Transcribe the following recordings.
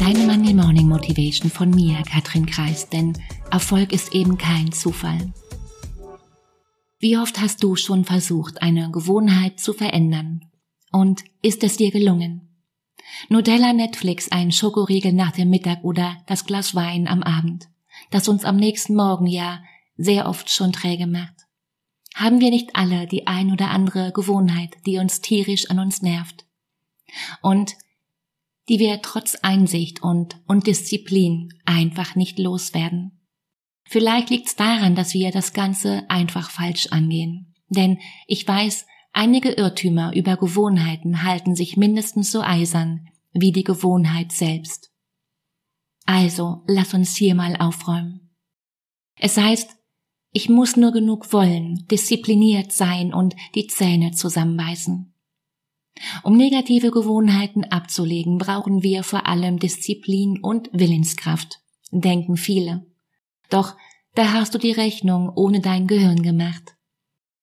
Deine Monday Morning Motivation von mir, Katrin Kreis, denn Erfolg ist eben kein Zufall. Wie oft hast du schon versucht, eine Gewohnheit zu verändern? Und ist es dir gelungen? Nutella Netflix, ein Schokoriegel nach dem Mittag oder das Glas Wein am Abend, das uns am nächsten Morgen ja sehr oft schon träge macht. Haben wir nicht alle die ein oder andere Gewohnheit, die uns tierisch an uns nervt? Und die wir trotz Einsicht und, und Disziplin einfach nicht loswerden. Vielleicht liegt's daran, dass wir das Ganze einfach falsch angehen. Denn ich weiß, einige Irrtümer über Gewohnheiten halten sich mindestens so eisern wie die Gewohnheit selbst. Also, lass uns hier mal aufräumen. Es heißt, ich muss nur genug wollen, diszipliniert sein und die Zähne zusammenbeißen. Um negative Gewohnheiten abzulegen, brauchen wir vor allem Disziplin und Willenskraft, denken viele. Doch da hast du die Rechnung ohne dein Gehirn gemacht.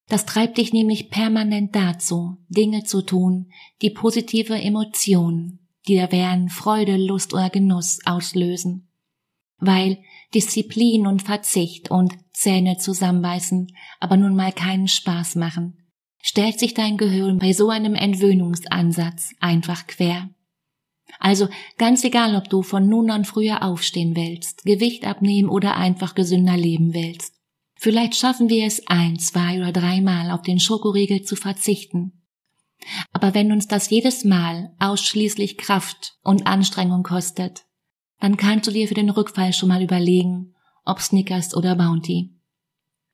Das treibt dich nämlich permanent dazu, Dinge zu tun, die positive Emotionen, die da wären Freude, Lust oder Genuss auslösen. Weil Disziplin und Verzicht und Zähne zusammenbeißen aber nun mal keinen Spaß machen, stellt sich dein Gehirn bei so einem Entwöhnungsansatz einfach quer. Also ganz egal, ob du von nun an früher aufstehen willst, Gewicht abnehmen oder einfach gesünder leben willst. Vielleicht schaffen wir es ein, zwei oder dreimal auf den Schokoriegel zu verzichten. Aber wenn uns das jedes Mal ausschließlich Kraft und Anstrengung kostet, dann kannst du dir für den Rückfall schon mal überlegen, ob Snickers oder Bounty.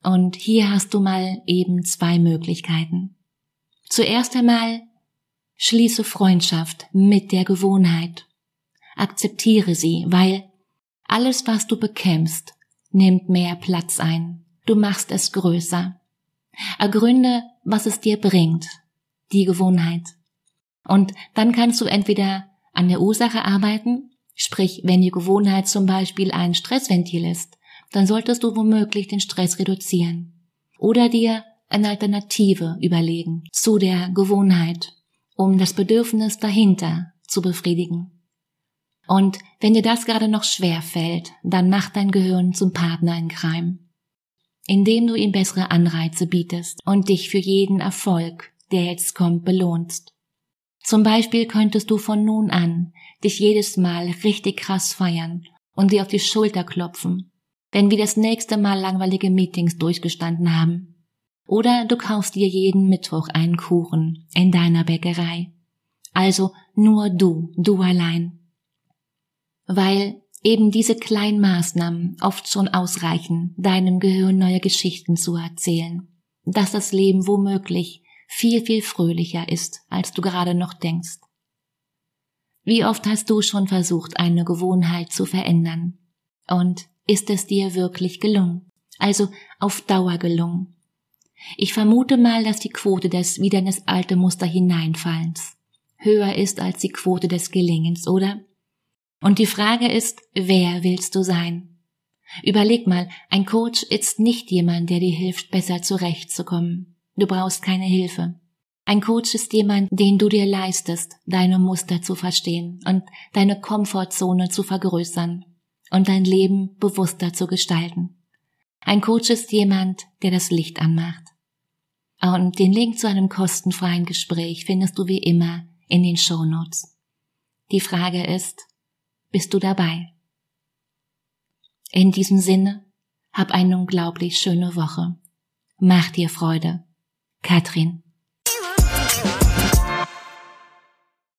Und hier hast du mal eben zwei Möglichkeiten. Zuerst einmal Schließe Freundschaft mit der Gewohnheit. Akzeptiere sie, weil alles, was du bekämpfst, nimmt mehr Platz ein. Du machst es größer. Ergründe, was es dir bringt, die Gewohnheit. Und dann kannst du entweder an der Ursache arbeiten, sprich, wenn die Gewohnheit zum Beispiel ein Stressventil ist, dann solltest du womöglich den Stress reduzieren. Oder dir eine Alternative überlegen zu der Gewohnheit um das Bedürfnis dahinter zu befriedigen. Und wenn dir das gerade noch schwer fällt, dann mach dein Gehirn zum Partner in Crime, indem du ihm bessere Anreize bietest und dich für jeden Erfolg, der jetzt kommt, belohnst. Zum Beispiel könntest du von nun an dich jedes Mal richtig krass feiern und dir auf die Schulter klopfen, wenn wir das nächste Mal langweilige Meetings durchgestanden haben. Oder du kaufst dir jeden Mittwoch einen Kuchen in deiner Bäckerei. Also nur du, du allein. Weil eben diese kleinen Maßnahmen oft schon ausreichen, deinem Gehirn neue Geschichten zu erzählen, dass das Leben womöglich viel, viel fröhlicher ist, als du gerade noch denkst. Wie oft hast du schon versucht, eine Gewohnheit zu verändern? Und ist es dir wirklich gelungen? Also auf Dauer gelungen? Ich vermute mal, dass die Quote des wieder in das alte Muster hineinfallens höher ist als die Quote des Gelingens, oder? Und die Frage ist, wer willst du sein? Überleg mal, ein Coach ist nicht jemand, der dir hilft, besser zurechtzukommen. Du brauchst keine Hilfe. Ein Coach ist jemand, den du dir leistest, deine Muster zu verstehen und deine Komfortzone zu vergrößern und dein Leben bewusster zu gestalten. Ein Coach ist jemand, der das Licht anmacht. Und den Link zu einem kostenfreien Gespräch findest du wie immer in den Show Notes. Die Frage ist, bist du dabei? In diesem Sinne, hab eine unglaublich schöne Woche. Mach dir Freude. Katrin